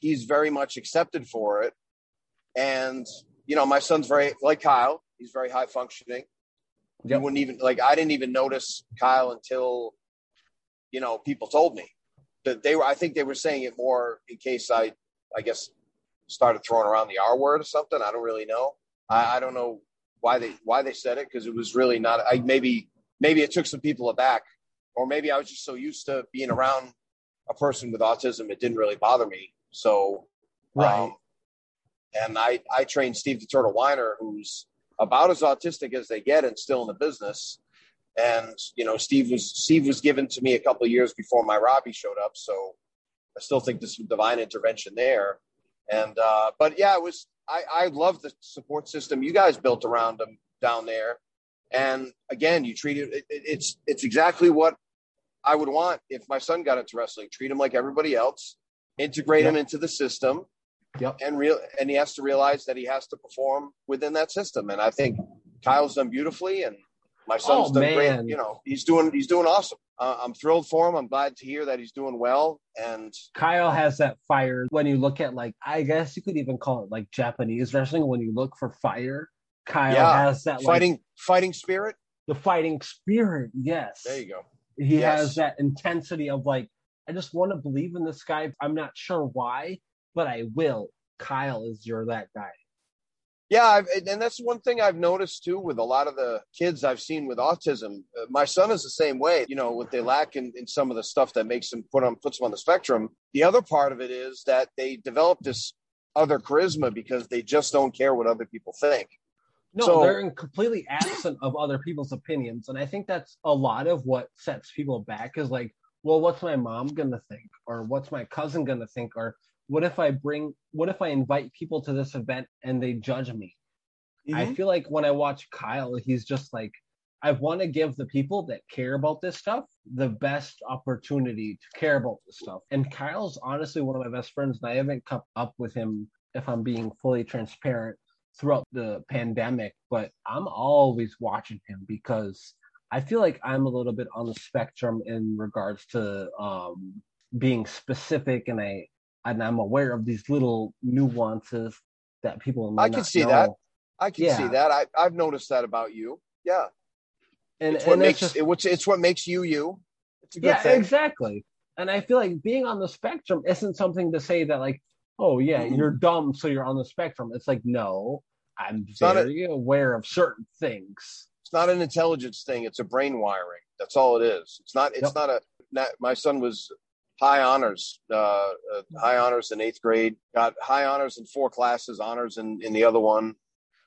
he's very much accepted for it, and you know my son's very like Kyle. He's very high functioning. You wouldn't even like I didn't even notice Kyle until you know people told me that they were I think they were saying it more in case I I guess started throwing around the R word or something. I don't really know. I, I don't know why they why they said it because it was really not I maybe maybe it took some people aback or maybe I was just so used to being around a person with autism it didn't really bother me. So um, and I I trained Steve the Turtle Weiner who's about as autistic as they get and still in the business. And you know, Steve was Steve was given to me a couple of years before my Robbie showed up, so I still think this divine intervention there. And uh, but yeah, it was I I love the support system you guys built around them down there. And again, you treat it, it it's it's exactly what I would want if my son got into wrestling. Treat him like everybody else, integrate him into the system, Yep. and real and he has to realize that he has to perform within that system. And I think Kyle's done beautifully, and my son's Oh, done man. great. You know, he's doing he's doing awesome. Uh, I'm thrilled for him. I'm glad to hear that he's doing well. And Kyle has that fire when you look at like I guess you could even call it like Japanese wrestling when you look for fire. Kyle Yeah. has that like fighting fighting spirit. the fighting spirit. Yes. There you go. He Yes. has that intensity of like I just want to believe in this guy. I'm not sure why, but I will. Kyle is your that guy. Yeah, I've, and that's one thing I've noticed too with a lot of the kids I've seen with autism. Uh, my son is the same way. You know, what they lack in, in some of the stuff that makes them put on puts them on the spectrum. The other part of it is that they develop this other charisma because they just don't care what other people think. No, So- they're in completely absent of other people's opinions. And I think that's a lot of what sets people back is like, well, what's my mom gonna think? Or what's my cousin gonna think? Or what if I bring what if I invite people to this event and they judge me? I feel like when I watch Kyle, he's just like, I want to give the people that care about this stuff the best opportunity to care about this stuff. And Kyle's honestly one of my best friends, and I haven't kept up with him, if I'm being fully transparent, throughout the pandemic. But I'm always watching him because I feel like I'm a little bit on the spectrum in regards to um, being specific, and I and I'm aware of these little nuances that people. Might I can see know. that. I can Yeah. see that. I, I've noticed that about you. Yeah, and, it's what and makes just, it, it's, it's what makes you you. It's a good yeah, thing. exactly. And I feel like being on the spectrum isn't something to say that like, oh yeah, Mhm. you're dumb, so you're on the spectrum. It's like no, I'm a- very aware of certain things. It's not an intelligence thing. It's a brain wiring. That's all it is. It's not. It's Yep. not a. Not, my son was high honors, uh, uh, high honors in eighth grade. Got high honors in four classes. Honors in in the other one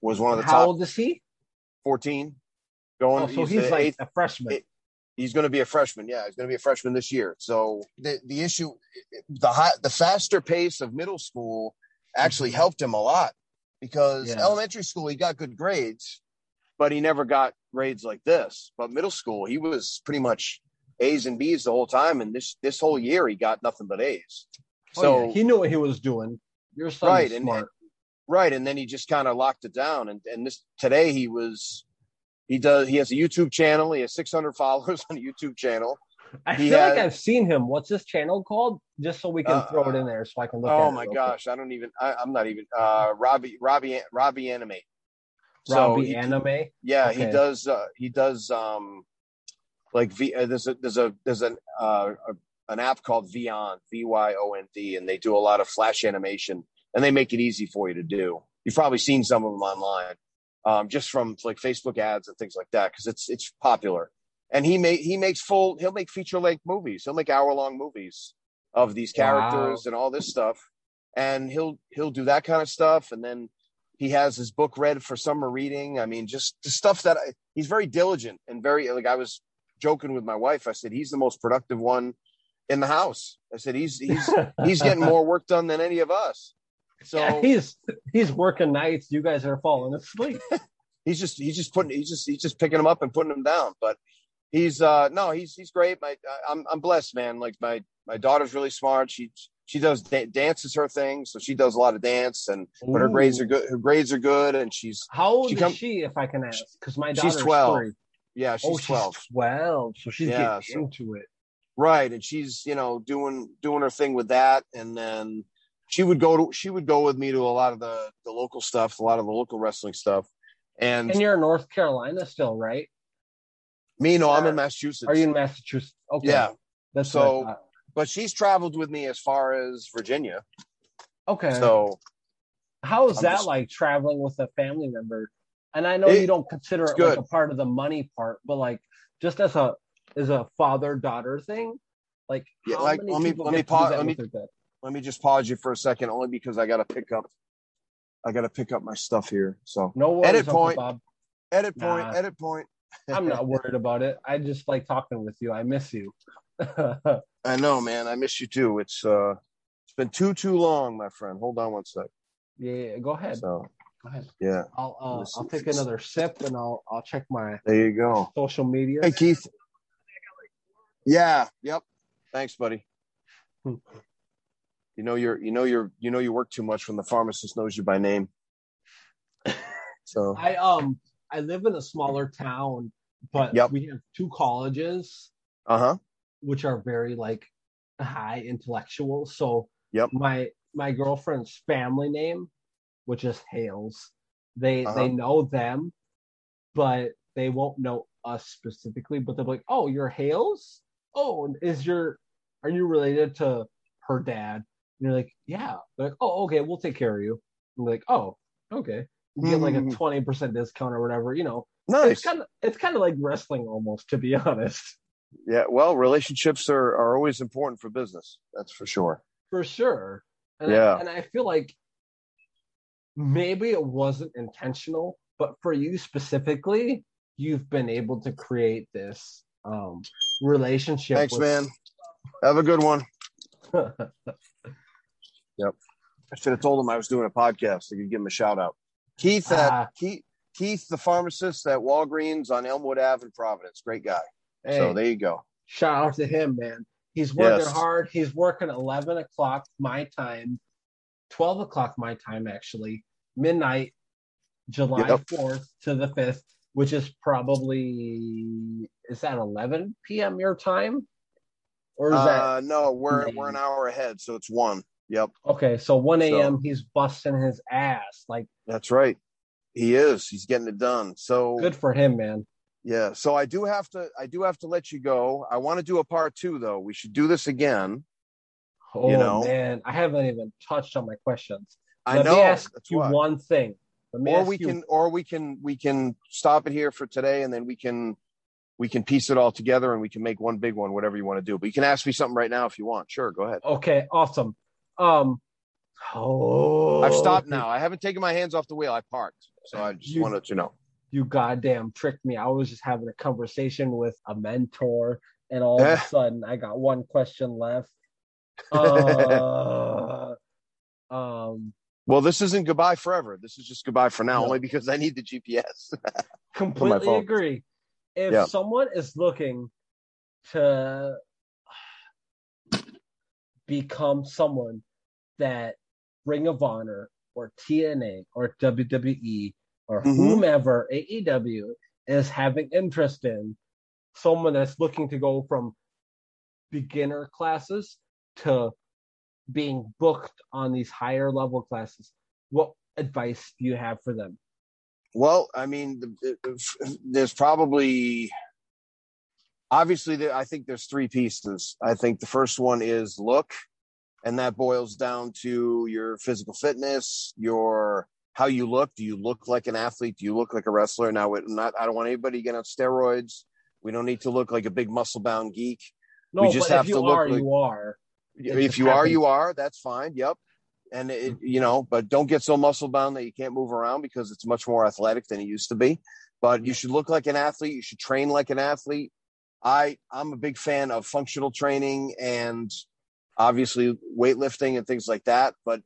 was one of the How top old is he? fourteen. Going. Oh, so he's he's like eighth. a freshman. eight- He's going to be a freshman. Yeah, he's going to be a freshman this year. So the the issue, the high, the faster pace of middle school actually helped him a lot because Yeah. elementary school he got good grades, but he never got grades like this. But middle school he was pretty much A's and B's the whole time, and this this whole year he got nothing but A's. Oh, So yeah, he knew what he was doing. Your son Right, and- smart. right, and then he just kind of locked it down. And and this today he was. He does. He has a YouTube channel. He has 600 followers on a YouTube channel. I he feel like I've seen him. What's his channel called? Just so we can Uh, throw it in there, so I can look. Oh it my gosh, I don't even. I, I'm not even. Uh, Robbie, Robbie, Robbie quick. Robbie he- Anime. Yeah, he does. Uh, he does. Um, like V. Uh, there's a there's a there's an uh, an app called Vyond, V Y O N D, and they do a lot of flash animation, and they make it easy for you to do. You've probably seen some of them online, um, just from like Facebook ads and things like that, because it's it's popular. And he make he makes full. He'll make feature length movies. He'll make hour long movies of these characters and all this stuff, and he'll he'll do that kind of stuff, and then he has his book read for summer reading. I mean, just the stuff that I, he's very diligent and very like I was joking with my wife. I said he's the most productive one in the house. I said he's he's he's getting more work done than any of us. So Yeah, he's he's working nights. You guys are falling asleep. he's just he's just putting he's just he's just picking them up and putting them down. But he's uh no he's he's great. My I'm I'm blessed, man. Like my my daughter's really smart. She she does da- dance is her thing, so she does a lot of dance and but her grades are good. Her grades are good, and she's How old She is she, if I can ask? Because my She's daughter's 12. three. Yeah she's oh, twelve. she's twelve, so she's Yeah, getting so- into it. right and she's you know doing doing her thing with that and then she would go to she would go with me to a lot of the the local stuff a lot of the local wrestling stuff and, And you're in North Carolina still, right? me no i'm in massachusetts Are you in Massachusetts? Okay. yeah That's So- what I thought. but she's traveled with me as far as virginia Okay. so How is I'm that just- like traveling with a family member? And I know It- you don't consider it like a part of the money part, but like just as a as a father daughter thing, like Yeah, like, let me- let me to pause- that let me- with their dad? let me just pause you for a second only because i gotta pick up i gotta pick up my stuff here so No worries, Edit point. Bob. edit point Nah. edit point I'm not worried about it. I just like talking with you. I miss you. i know man i miss you too it's uh it's been too too long my friend hold on one sec yeah, go ahead. so Go ahead. Yeah I'll uh, I'll see take another sip and I'll I'll check my there you go social media. Hey Keith. Yeah. Yep. Thanks, buddy. Hmm. You know you're you know you're you know you work too much when the pharmacist knows you by name. So I um I live in a smaller town, but Yep. we have two colleges uh huh. which are very like high intellectual. So Yep. my my girlfriend's family name, which is Hales, they Uh-huh. they know them, but they won't know us specifically. But they're like, "Oh, you're Hales? Oh, is your are you related to her dad?" And you're like, "Yeah." They're like, "Oh, okay, we'll take care of you." I'm like, "Oh, okay." You get like a Mhm. twenty percent discount or whatever, you know. Nice. It's kind of it's kind of like wrestling almost, to be honest. Yeah. Well, relationships are are always important for business. That's for sure. for sure. And Yeah. I, and I feel like maybe it wasn't intentional, but for you specifically, you've been able to create this um, relationship. Thanks, with- man. Have a good one. Yep. I should have told him I was doing a podcast. I could give him a shout out. Keith at Ah. Keith Keith, the pharmacist at Walgreens on Elmwood Ave in Providence. Great guy. Hey, So there you go. shout out to him, man. He's working Yes. hard. He's working eleven o'clock my time, twelve o'clock my time actually, midnight, July Yep. fourth to the fifth, which is probably is that eleven p.m. your time, or is that Uh, no, we're we're an hour ahead, so it's one. Yep, Okay, so 1 So- a.m. he's busting his ass. Like, that's right. He is. He's getting it done. So good for him, man. yeah. So I do have to. I do have to let you go. I want to do a part two though. We should do this again. Oh You know? man, I haven't even touched on my questions. I Let know. me ask that's you why. one thing. Or we you- can, or we can, we can stop it here for today, and then we can, we can piece it all together, and we can make one big one, whatever you want to do. But you can ask me something right now if you want. Sure, go ahead. Okay, awesome. Um, oh, I've stopped now. I haven't taken my hands off the wheel. I parked, so I just You- wanted to know. you goddamn tricked me. I was just having a conversation with a mentor, and all of a sudden, I got one question left. Uh, um, well, this isn't goodbye forever. This is just goodbye for now, no. only because I need the GPS. completely agree. If yeah. someone is looking to become someone that Ring of Honor or TNA or WWE or mm-hmm. whomever AEW is having interest in, someone that's looking to go from beginner classes to being booked on these higher level classes, what advice do you have for them? Well, I mean, there's probably obviously I think there's three pieces. I think the first one is look, and that boils down to your physical fitness, your how you look. Do you look like an athlete? Do you look like a wrestler? Now, not I don't want anybody to get on steroids. We don't need to look like a big muscle bound geek. No, we just have to look. Are, like, you are. If you happens. are, you are. That's fine. Yep and it, you know, but don't get so muscle bound that you can't move around because it's much more athletic than it used to be. But you should look like an athlete. You should train like an athlete. I I'm a big fan of functional training and obviously weightlifting and things like that. But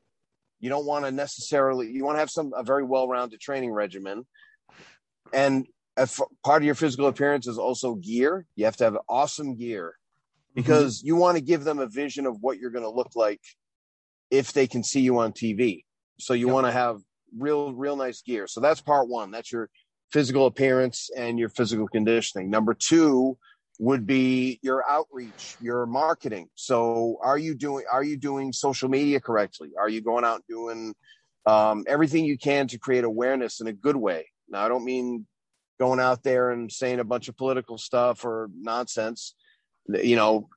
you don't want to necessarily. You want to have some a very well-rounded training regimen, and part of your physical appearance is also gear. You have to have awesome gear mm-hmm. Because mm-hmm. you want to give them a vision of what you're going to look like if they can see you on TV. So you yep. want to have real, real nice gear. So that's part one. That's your physical appearance and your physical conditioning. Number two would be your outreach, your marketing. So are you doing are you doing social media correctly? Are you going out doing um, everything you can to create awareness in a good way? Now I don't mean going out there and saying a bunch of political stuff or nonsense. You know,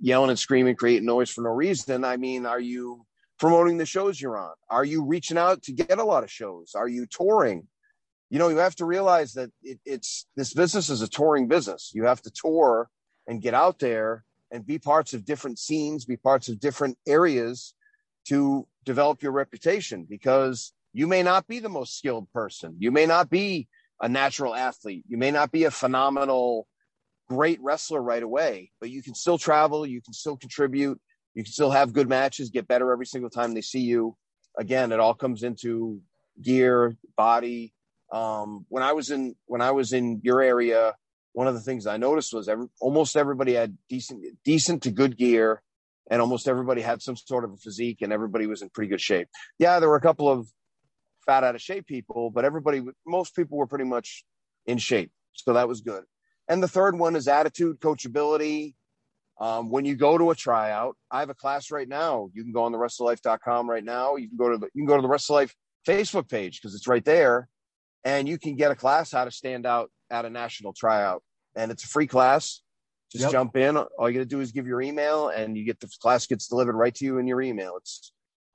yelling and screaming, creating noise for no reason. I mean, are you promoting the shows you're on? Are you reaching out to get a lot of shows? Are you touring? You know, you have to realize that it, it's this business is a touring business. You have to tour and get out there and be parts of different scenes, be parts of different areas to develop your reputation because you may not be the most skilled person. You may not be a natural athlete. You may not be a phenomenal great wrestler right away, but you can still travel, you can still contribute, you can still have good matches, get better every single time they see you. Again, it all comes into gear, body. Um, when I was in when I was in your area, one of the things I noticed was every, almost everybody had decent decent to good gear, and almost everybody had some sort of a physique, and everybody was in pretty good shape. Yeah, there were a couple of fat out of shape people, but everybody, most people were pretty much in shape, so that was good. And the third one is attitude, coachability. Um, when you go to a tryout, I have a class right now. You can go on the wrestlelife.com right now. You can go to the you can go to the Wrestle Life Facebook page because it's right there, and you can get a class how to stand out at a national tryout. And it's a free class. Just yep. jump in. All you got to do is give your email, and you get the class gets delivered right to you in your email. It's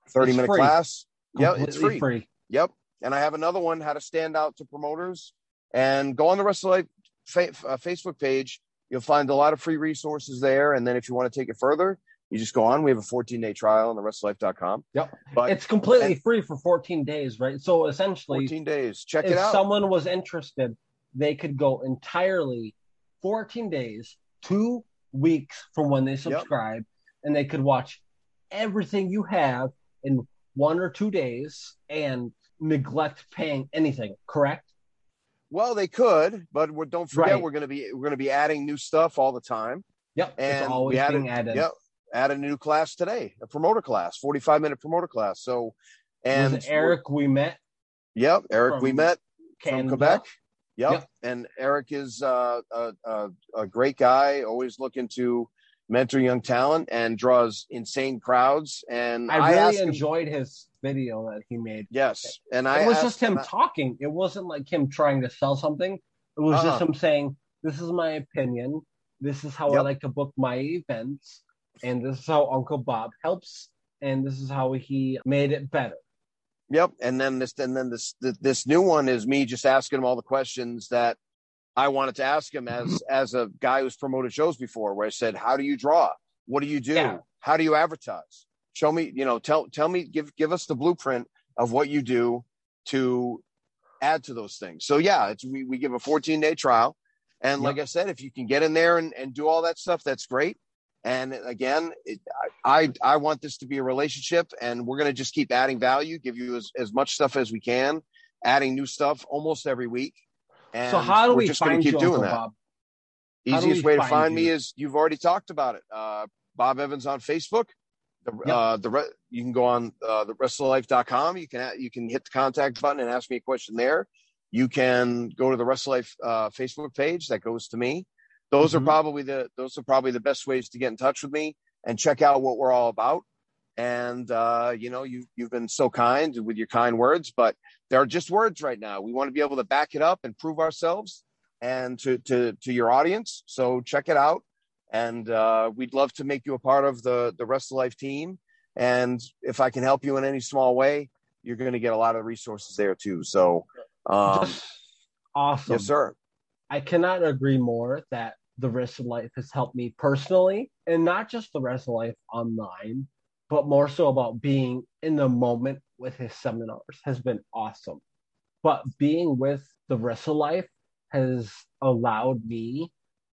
thirty it's minute free. class. Yeah, it's free. free. Yep. And I have another one how to stand out to promoters. And go on the Wrestle Life fa- uh, Facebook page. You'll find a lot of free resources there. And then if you want to take it further, you just go on. We have a 14 day trial on the wrestlelife.com. Yep. But it's completely and, free for 14 days, right? So essentially, 14 days. Check it out. If someone was interested, they could go entirely 14 days, two weeks from when they subscribe, yep. and they could watch everything you have in one or two days and neglect paying anything, correct? Well, they could, but we're, don't forget right. we're going to be we're going to be adding new stuff all the time. Yep, and we added, added. Yep, add a new class today, a promoter class, forty five minute promoter class. So, and Eric we met. Yep, Eric we met Canada. from Quebec. Yep. yep. and Eric is uh, a, a, a great guy, always looking to mentor young talent and draws insane crowds. And I really I enjoyed him, his video that he made. Yes, and I it was just him talking. It wasn't like him trying to sell something. It was uh-huh. just him saying, "This is my opinion. This is how yep. I like to book my events, and this is how Uncle Bob helps, and this is how he made it better." Yep, and then this, and then this, this new one is me just asking him all the questions that I wanted to ask him as as a guy who's promoted shows before, where I said, "How do you draw? What do you do? Yeah. How do you advertise? Show me, you know, tell tell me, give give us the blueprint of what you do to add to those things. So yeah, it's we, we give a 14 day trial. And like I said, if you can get in there and, and do all that stuff, that's great. And again, it, I, I want this to be a relationship and we're going to just keep adding value, give you as, as much stuff as we can, adding new stuff almost every week. And so how do we're just going find to keep you, doing Uncle that. Bob? Easiest way to find find me is you've already talked about it. Uh, Bob Evans on Facebook. The, Yep. uh, the re- you can go on uh, the wrestlelife.com. You can you can hit the contact button and ask me a question there. You can go to the Wrestle Life uh, Facebook page that goes to me. Those Mhm. are probably the those are probably the best ways to get in touch with me and check out what we're all about. And uh, you know, you you've been so kind with your kind words, but they're just words right now. We want to be able to back it up and prove ourselves and to to to your audience. So check it out, and uh, we'd love to make you a part of the the Wrestle Life team. And if I can help you in any small way, you're going to get a lot of resources there too. So, um, awesome. yes, sir. I cannot agree more that the Wrestle Life has helped me personally, and not just the Wrestle Life online, but more so about being in the moment with his seminars has been awesome. But being with the Wrestle Life has allowed me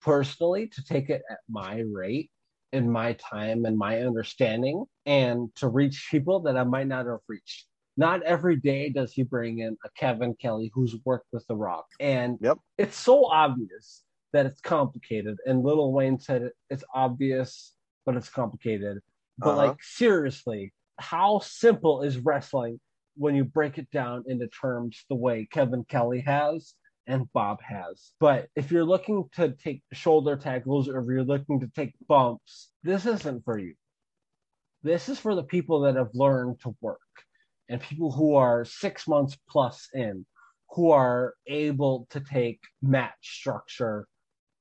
personally to take it at my rate and my time and my understanding and to reach people that I might not have reached. Not every day does he bring in a Kevin Kelly who's worked with The Rock. And Yep. it's so obvious that it's complicated. And Lil Wayne said it, it's obvious, but it's complicated. But Uh-huh. like seriously, how simple is wrestling when you break it down into terms the way Kevin Kelly has and Bob has. But if you're looking to take shoulder tackles or if you're looking to take bumps, this isn't for you. This is for the people that have learned to work and people who are six months plus in, who are able to take match structure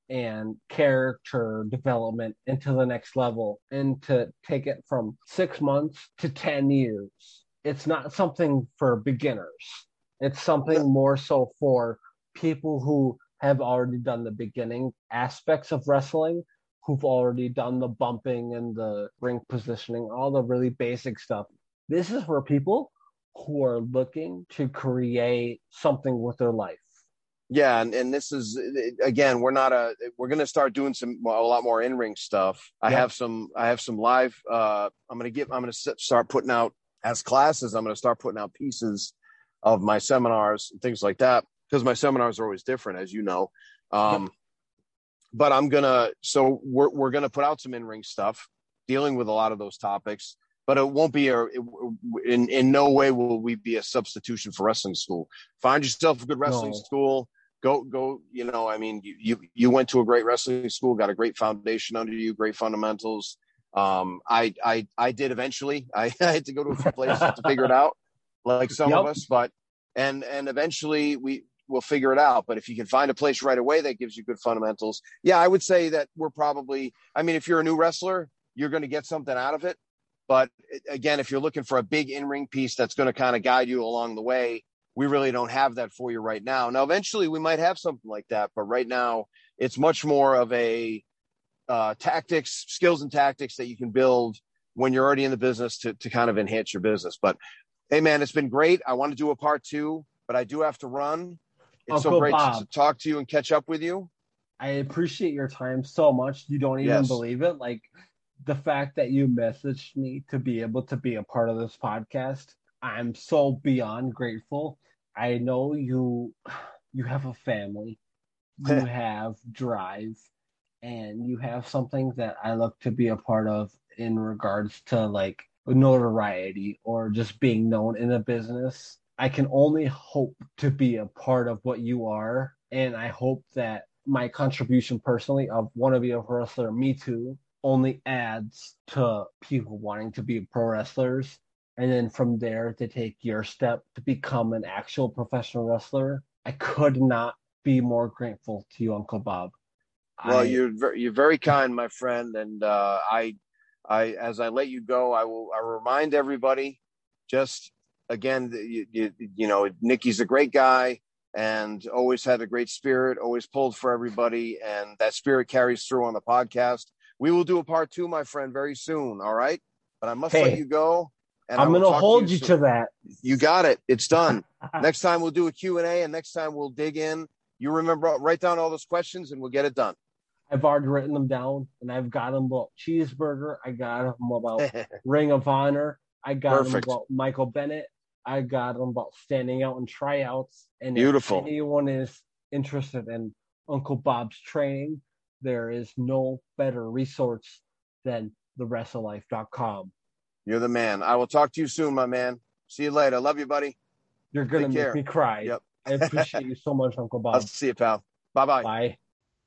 and character development into the next level and to take it from six months to 10 years. It's not something for beginners. It's something more so for people who have already done the beginning aspects of wrestling, who've already done the bumping and the ring positioning, all the really basic stuff. This is for people who are looking to create something with their life. Yeah, and, and this is again, we're not a we're going to start doing some a lot more in ring stuff. I have some I have some live. Uh, I'm going to get I'm going to start putting out as classes. I'm going to start putting out pieces of my seminars and things like that because my seminars are always different, as you know. Um, But I'm gonna so we're we're to put out some in ring stuff dealing with a lot of those topics. But it won't be a. It, in in no way will we be a substitution for wrestling school. Find yourself a good wrestling No. school go go you know i mean you, you you went to a great wrestling school got a great foundation under you great fundamentals um i i i did eventually i, I had to go to a few places to figure it out like some of us but and and eventually we will figure it out but if you can find a place right away that gives you good fundamentals yeah i would say that we're probably i mean if you're a new wrestler you're going to get something out of it but again if you're looking for a big in-ring piece that's going to kind of guide you along the way we really don't have that for you right now. Now, eventually, we might have something like that, but right now, it's much more of a uh, tactics, skills, and tactics that you can build when you're already in the business to to kind of enhance your business. But hey, man, it's been great. I want to do a part two, but I do have to run. It's so great to, Bob. to talk to you and catch up with you. I appreciate your time so much. You don't even Yes. believe it. Like the fact that you messaged me to be able to be a part of this podcast. I'm so beyond grateful. I know you you have a family. You have drive and you have something that I look to be a part of in regards to like notoriety or just being known in a business. I can only hope to be a part of what you are. And I hope that my contribution personally of wanna be a pro wrestler, me too, only adds to people wanting to be pro wrestlers. And then from there to take your step to become an actual professional wrestler. I could not be more grateful to you, Uncle Bob. Well, I- you're ver- you're very kind, my friend, and uh, I, I as I let you go, I will I remind everybody, just again, you, you you know, Nikki's a great guy and always had a great spirit, always pulled for everybody, and that spirit carries through on the podcast. We will do a part two, my friend, very soon. All right, but I must Hey, let you go. And I'm gonna hold you to that. You got it. It's done. next time we'll do a Q&A and next time we'll dig in. You remember, write down all those questions and we'll get it done. I've already written them down and I've got them about cheeseburger. I got them about Ring of Honor. I got Perfect. them about Michael Bennett. I got them about standing out in tryouts. And Beautiful. if anyone is interested in Uncle Bob's training, there is no better resource than thewrestlelife.com. You're the man. I will talk to you soon, my man. See you later. Love you, buddy. You're gonna Take make care. me cry. Yep. I appreciate you so much, Uncle Bob. I'll Bob. see you, pal. Bye-bye. Bye.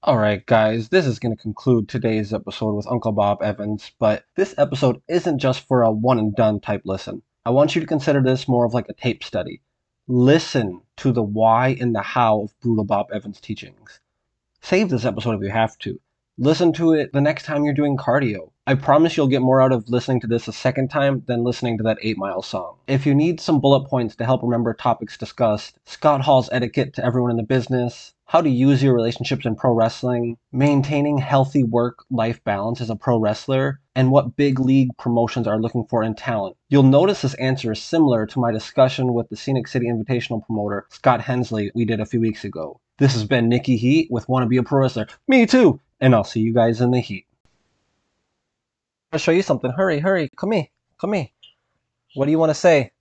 All right, guys, this is going to conclude today's episode with Uncle Bob Evans, but this episode isn't just for a one and done type listen. I want you to consider this more of like a tape study. Listen to the why and the how of Brutal Bob Evans' teachings. Save this episode if you have to. Listen to it the next time you're doing cardio. I promise you'll get more out of listening to this a second time than listening to that 8 Mile song. If you need some bullet points to help remember topics discussed, Scott Hall's etiquette to everyone in the business, how to use your relationships in pro wrestling, maintaining healthy work life balance as a pro wrestler, and what big league promotions are looking for in talent. You'll notice this answer is similar to my discussion with the Scenic City Invitational promoter, Scott Hensley, we did a few weeks ago. This has been Nikki Heat with Wanna Be a Pro Wrestler. Me too! And I'll see you guys in the heat. I'll show you something. Hurry, hurry. Come here. Come here. What do you want to say?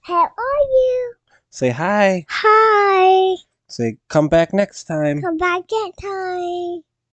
How are you? Say hi. Hi. Say come back next time. Come back next time.